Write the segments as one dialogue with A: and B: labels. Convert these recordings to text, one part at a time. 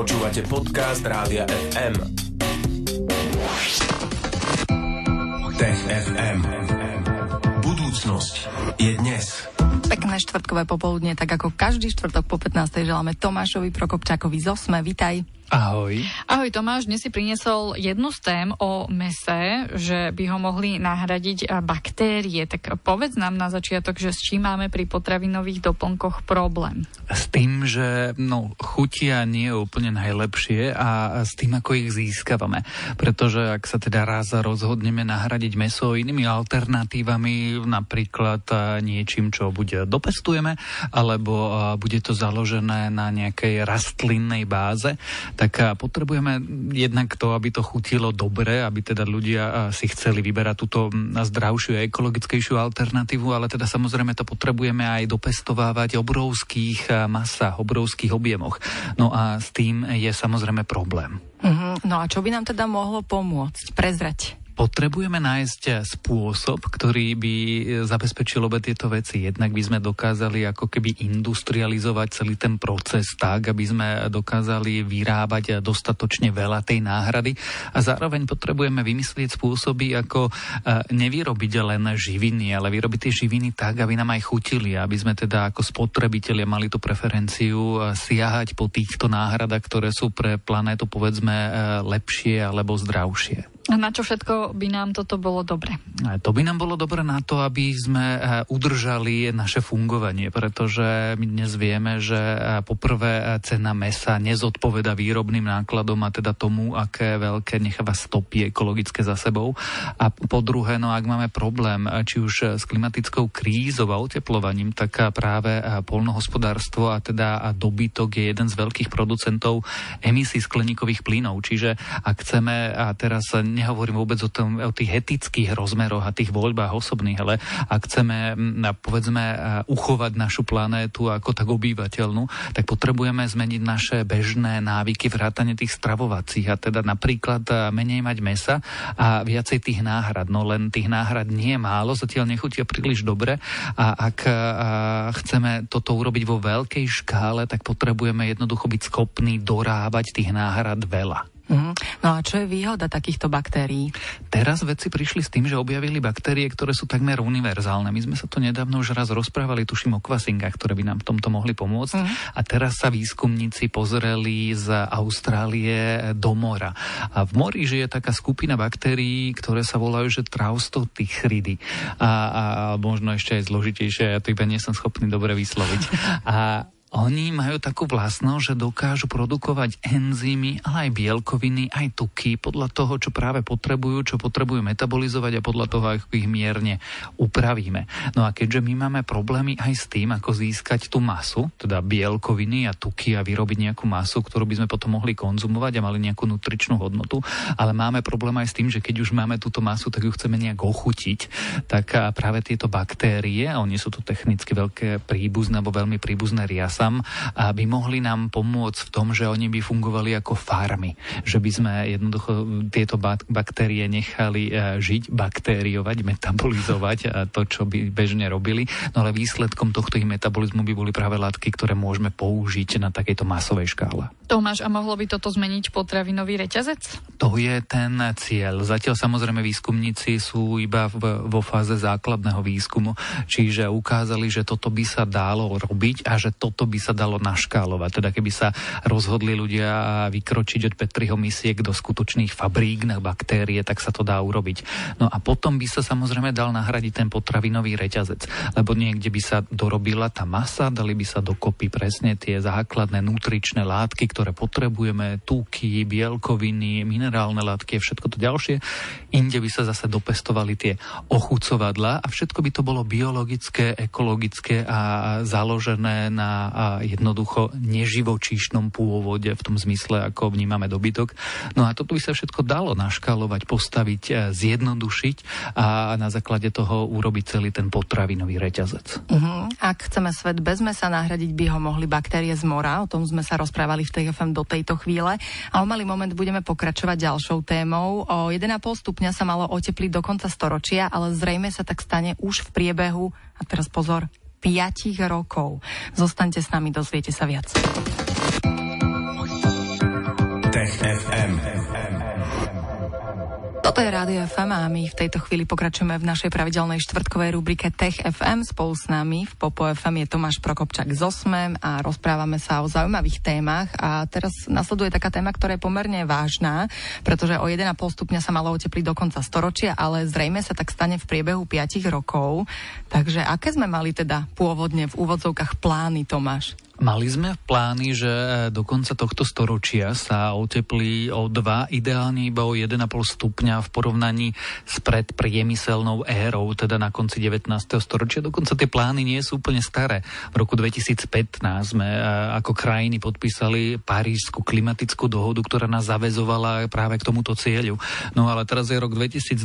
A: Počúvate podcast Rádia FM. Tech FM. Budúcnosť je dnes.
B: Pekné štvrtkové popoludne, tak ako každý štvrtok po 15. želáme Tomášovi Prokopčákovi z Osme. Vitaj.
C: Ahoj.
D: Ahoj Tomáš, dnes si priniesol jednu z tém o mese, že by ho mohli nahradiť baktérie. Tak povedz nám na začiatok, že s čím máme pri potravinových doplnkoch problém.
C: S tým, že no, chutia nie je úplne najlepšie a s tým, ako ich získavame. Pretože ak sa teda raz rozhodneme nahradiť meso inými alternatívami, napríklad niečím, čo buď dopestujeme, alebo bude to založené na nejakej rastlinnej báze, tak potrebujeme jednak to, aby to chutilo dobre, aby teda ľudia si chceli vyberať túto zdravšiu a ekologickejšiu alternatívu, ale teda samozrejme to potrebujeme aj dopestovávať obrovských masách, obrovských objemoch. No a s tým je samozrejme problém.
B: Uh-huh. No a čo by nám teda mohlo pomôcť? Prezrať
C: potrebujeme nájsť spôsob, ktorý by zabezpečil obe tieto veci. Jednak by sme dokázali ako keby industrializovať celý ten proces tak, aby sme dokázali vyrábať dostatočne veľa tej náhrady a zároveň potrebujeme vymyslieť spôsoby, ako e, nevyrobiť len živiny, ale vyrobiť tie živiny tak, aby nám aj chutili, aby sme teda ako spotrebitelia mali tú preferenciu e, siahať po týchto náhradách, ktoré sú pre planétu povedzme e, lepšie alebo zdravšie.
D: A na čo všetko by nám toto bolo dobre?
C: To by nám bolo dobre na to, aby sme eh, udržali naše fungovanie, pretože my dnes vieme, že eh, poprvé eh, cena mesa nezodpoveda výrobným nákladom a teda tomu, aké veľké necháva stopy ekologické za sebou. A po druhé, no ak máme problém či už s klimatickou krízou a oteplovaním, tak práve polnohospodárstvo a teda dobytok je jeden z veľkých producentov emisí skleníkových plynov. Čiže ak chceme a teraz nehovorím vôbec o, tom, o tých etických rozmeroch a tých voľbách osobných, ale ak chceme, povedzme, uchovať našu planétu ako tak obývateľnú, tak potrebujeme zmeniť naše bežné návyky, vrátane tých stravovacích a teda napríklad menej mať mesa a viacej tých náhrad. No len tých náhrad nie je málo, zatiaľ nechutia príliš dobre a ak chceme toto urobiť vo veľkej škále, tak potrebujeme jednoducho byť schopní dorábať tých náhrad veľa.
B: Mm. No a čo je výhoda takýchto baktérií?
C: Teraz vedci prišli s tým, že objavili baktérie, ktoré sú takmer univerzálne. My sme sa to nedávno už raz rozprávali, tuším o kvasinkách, ktoré by nám v tomto mohli pomôcť. Mm. A teraz sa výskumníci pozreli z Austrálie do mora. A v mori žije taká skupina baktérií, ktoré sa volajú, že traustotichridy. A, a možno ešte aj zložitejšie, ja to iba nie som schopný dobre vysloviť. A oni majú takú vlastnosť, že dokážu produkovať enzymy, ale aj bielkoviny, aj tuky podľa toho, čo práve potrebujú, čo potrebujú metabolizovať a podľa toho, ako ich mierne upravíme. No a keďže my máme problémy aj s tým, ako získať tú masu, teda bielkoviny a tuky a vyrobiť nejakú masu, ktorú by sme potom mohli konzumovať a mali nejakú nutričnú hodnotu, ale máme problém aj s tým, že keď už máme túto masu, tak ju chceme nejak ochutiť, tak práve tieto baktérie, a oni sú tu technicky veľké príbuzné alebo veľmi príbuzné riasa, sam, aby mohli nám pomôcť v tom, že oni by fungovali ako farmy. Že by sme jednoducho tieto baktérie nechali e, žiť, baktériovať, metabolizovať to, čo by bežne robili. No ale výsledkom tohto ich metabolizmu by boli práve látky, ktoré môžeme použiť na takejto masovej škále.
D: Tomáš, a mohlo by toto zmeniť potravinový reťazec?
C: To je ten cieľ. Zatiaľ samozrejme výskumníci sú iba v, vo fáze základného výskumu, čiže ukázali, že toto by sa dalo robiť a že toto by sa dalo naškálovať. Teda keby sa rozhodli ľudia vykročiť od Petriho misiek do skutočných fabrík na baktérie, tak sa to dá urobiť. No a potom by sa samozrejme dal nahradiť ten potravinový reťazec, lebo niekde by sa dorobila tá masa, dali by sa dokopy presne tie základné nutričné látky, ktoré potrebujeme, tuky, bielkoviny, minerálne látky a všetko to ďalšie. Inde by sa zase dopestovali tie ochucovadla a všetko by to bolo biologické, ekologické a založené na a jednoducho neživočíšnom pôvode v tom zmysle, ako vnímame dobytok. No a toto by sa všetko dalo naškalovať, postaviť, e, zjednodušiť a na základe toho urobiť celý ten potravinový reťazec.
B: Uh-huh. Ak chceme svet bez mesa nahradiť, by ho mohli baktérie z mora. O tom sme sa rozprávali v TFM do tejto chvíle. A o malý moment budeme pokračovať ďalšou témou. O 1,5 stupňa sa malo otepliť do konca storočia, ale zrejme sa tak stane už v priebehu, a teraz pozor, 5 rokov. Zostaňte s nami, dozviete sa viac. Toto je Rádio FM a my v tejto chvíli pokračujeme v našej pravidelnej štvrtkovej rubrike Tech FM. Spolu s nami v Popo FM je Tomáš Prokopčak z Osmem a rozprávame sa o zaujímavých témach. A teraz nasleduje taká téma, ktorá je pomerne vážna, pretože o 1,5 stupňa sa malo otepliť do konca storočia, ale zrejme sa tak stane v priebehu 5 rokov. Takže aké sme mali teda pôvodne v úvodzovkách plány, Tomáš?
C: Mali sme v plány, že do konca tohto storočia sa oteplí o 2, ideálne iba o 1,5 stupňa v porovnaní s predpriemyselnou érou, teda na konci 19. storočia. Dokonca tie plány nie sú úplne staré. V roku 2015 sme e, ako krajiny podpísali Parížskú klimatickú dohodu, ktorá nás zavezovala práve k tomuto cieľu. No ale teraz je rok 2022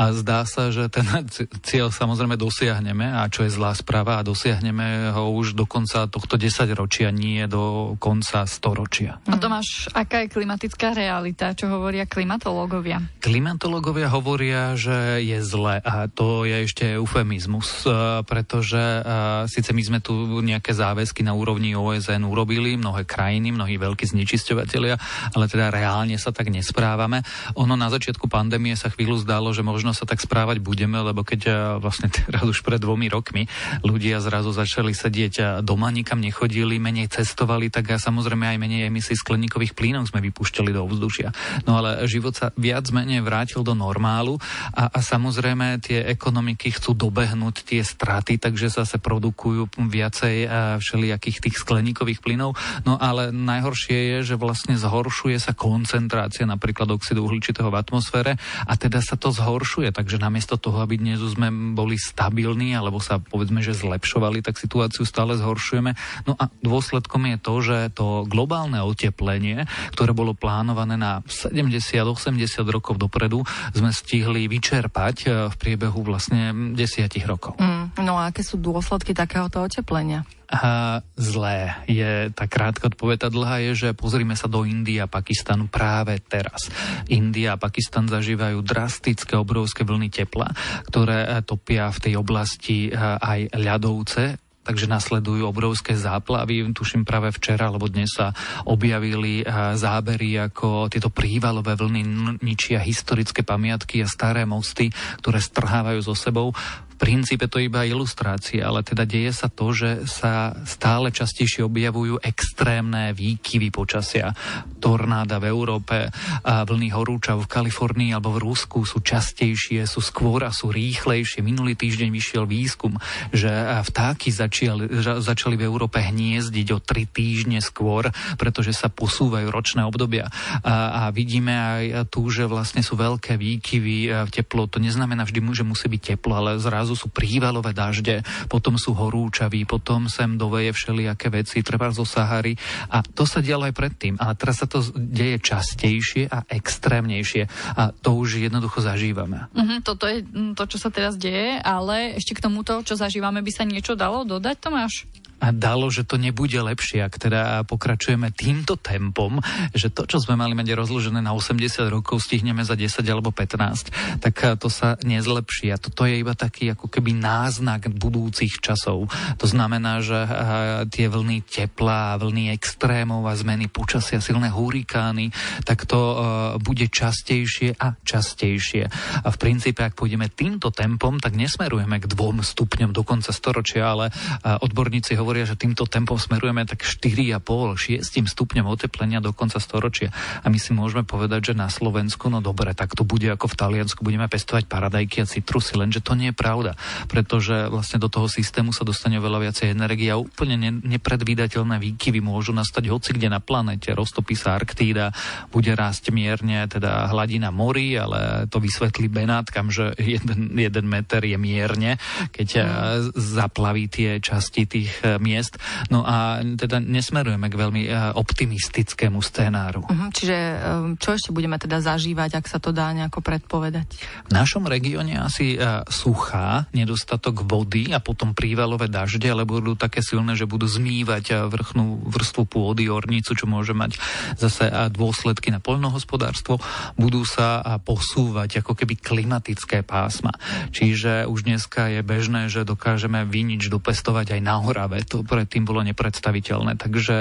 C: a zdá sa, že ten cieľ samozrejme dosiahneme a čo je zlá správa a dosiahneme ho už do konca tohto 10 ročia, nie do konca storočia.
D: A Tomáš, aká je klimatická realita? Čo hovoria klimatológovia?
C: Klimatológovia hovoria, že je zle a to je ešte eufemizmus, e, pretože e, síce my sme tu nejaké záväzky na úrovni OSN urobili, mnohé krajiny, mnohí veľkí znečisťovateľia, ale teda reálne sa tak nesprávame. Ono na začiatku pandémie sa chvíľu zdalo, že možno sa tak správať budeme, lebo keď e, vlastne teraz už pred dvomi rokmi ľudia zrazu začali sedieť doma, nikam nechodili, menej cestovali, tak a samozrejme aj menej emisí skleníkových plynov sme vypúšťali do ovzdušia. No ale život sa viac menej vrátil do normálu a, a samozrejme tie ekonomiky chcú dobehnúť tie straty, takže zase produkujú viacej všelijakých tých skleníkových plynov. No ale najhoršie je, že vlastne zhoršuje sa koncentrácia napríklad oxidu uhličitého v atmosfére a teda sa to zhoršuje, takže namiesto toho, aby dnes sme boli stabilní alebo sa povedzme, že zlepšovali, tak situáciu stále zhoršujeme No a dôsledkom je to, že to globálne oteplenie, ktoré bolo plánované na 70-80 rokov dopredu, sme stihli vyčerpať e, v priebehu vlastne desiatich rokov.
B: Mm, no a aké sú dôsledky takéhoto oteplenia?
C: A zlé je tá krátka odpoveď. Tá dlhá je, že pozrime sa do Indie a Pakistanu práve teraz. India a Pakistan zažívajú drastické obrovské vlny tepla, ktoré e, topia v tej oblasti e, aj ľadovce, takže nasledujú obrovské záplavy. Tuším práve včera, alebo dnes sa objavili eh, zábery, ako tieto prívalové vlny ničia historické pamiatky a staré mosty, ktoré strhávajú so sebou princípe to je iba ilustrácia, ale teda deje sa to, že sa stále častejšie objavujú extrémne výkyvy počasia. Tornáda v Európe, a vlny horúčav v Kalifornii alebo v Rusku sú častejšie, sú skôr a sú rýchlejšie. Minulý týždeň vyšiel výskum, že vtáky začali, začali v Európe hniezdiť o tri týždne skôr, pretože sa posúvajú ročné obdobia. A, a vidíme aj tu, že vlastne sú veľké výkyvy v teplo. To neznamená vždy, že musí byť teplo, ale zrazu zrazu sú prívalové dažde, potom sú horúčaví, potom sem doveje všelijaké veci, treba zo Sahary a to sa dialo aj predtým, ale teraz sa to deje častejšie a extrémnejšie a to už jednoducho zažívame.
D: Uh-huh, toto je mm, to, čo sa teraz deje, ale ešte k tomuto, čo zažívame, by sa niečo dalo dodať, Tomáš?
C: Dalo, že to nebude lepšie, ak teda pokračujeme týmto tempom, že to, čo sme mali mať rozložené na 80 rokov, stihneme za 10 alebo 15, tak to sa nezlepší. A toto je iba taký ako keby náznak budúcich časov. To znamená, že tie vlny tepla, vlny extrémov a zmeny počasia, silné hurikány, tak to bude častejšie a častejšie. A v princípe, ak pôjdeme týmto tempom, tak nesmerujeme k dvom stupňom do konca storočia, ale odborníci hovoria, hovoria, že týmto tempom smerujeme tak 4,5, 6 stupňom oteplenia do konca storočia. A my si môžeme povedať, že na Slovensku, no dobre, tak to bude ako v Taliansku, budeme pestovať paradajky a citrusy, lenže to nie je pravda, pretože vlastne do toho systému sa dostane veľa viacej energie a úplne ne- nepredvídateľné výkyvy môžu nastať hoci kde na planete. Roztopí sa Arktída, bude rásť mierne, teda hladina morí, ale to vysvetlí Benátkam, že jeden, jeden meter je mierne, keď mm. zaplaví tie časti tých miest. No a teda nesmerujeme k veľmi eh, optimistickému scénáru.
B: Uh-huh, čiže eh, čo ešte budeme teda zažívať, ak sa to dá nejako predpovedať?
C: V našom regióne asi eh, suchá, nedostatok vody a potom prívalové dažde, ale budú také silné, že budú zmývať vrchnú vrstvu pôdy, ornicu, čo môže mať zase dôsledky na poľnohospodárstvo. Budú sa posúvať ako keby klimatické pásma. Čiže už dneska je bežné, že dokážeme vinič dopestovať aj na Horave to predtým bolo nepredstaviteľné. Takže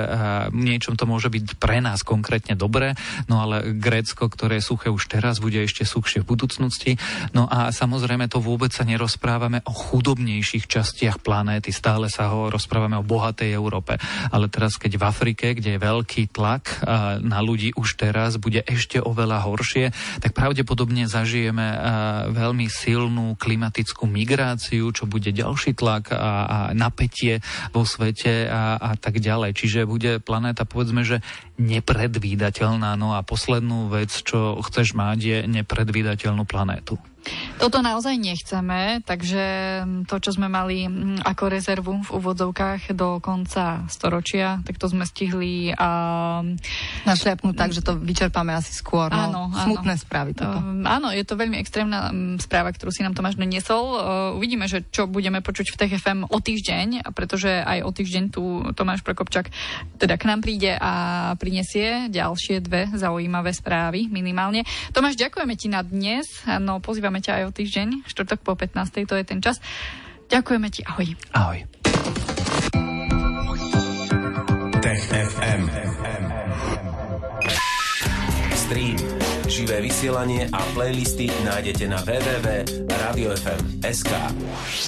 C: niečom to môže byť pre nás konkrétne dobré, no ale Grécko, ktoré je suché už teraz, bude ešte suchšie v budúcnosti. No a samozrejme to vôbec sa nerozprávame o chudobnejších častiach planéty, stále sa ho rozprávame o bohatej Európe. Ale teraz, keď v Afrike, kde je veľký tlak na ľudí už teraz, bude ešte oveľa horšie, tak pravdepodobne zažijeme veľmi silnú klimatickú migráciu, čo bude ďalší tlak a, a napätie vo svete a, a tak ďalej. Čiže bude planéta, povedzme, že nepredvídateľná. No a poslednú vec, čo chceš mať, je nepredvídateľnú planétu.
D: Toto naozaj nechceme, takže to, čo sme mali ako rezervu v úvodzovkách do konca storočia, tak to sme stihli a...
B: Našliapnúť tak, že to vyčerpáme asi skôr. No. Áno, Smutné áno. správy toto.
D: Um, áno, je to veľmi extrémna správa, ktorú si nám Tomáš doniesol. Uh, uvidíme, že čo budeme počuť v TFM o týždeň, pretože aj o týždeň tu Tomáš Prokopčak teda k nám príde a prinesie ďalšie dve zaujímavé správy minimálne. Tomáš, ďakujeme ti na dnes. No, pozývam Počúvame ťa aj o týždeň, štvrtok po 15. to je ten čas. Ďakujeme ti, ahoj.
C: Ahoj.
A: Tech FM. Stream, živé vysielanie a playlisty nájdete na www.radiofm.sk.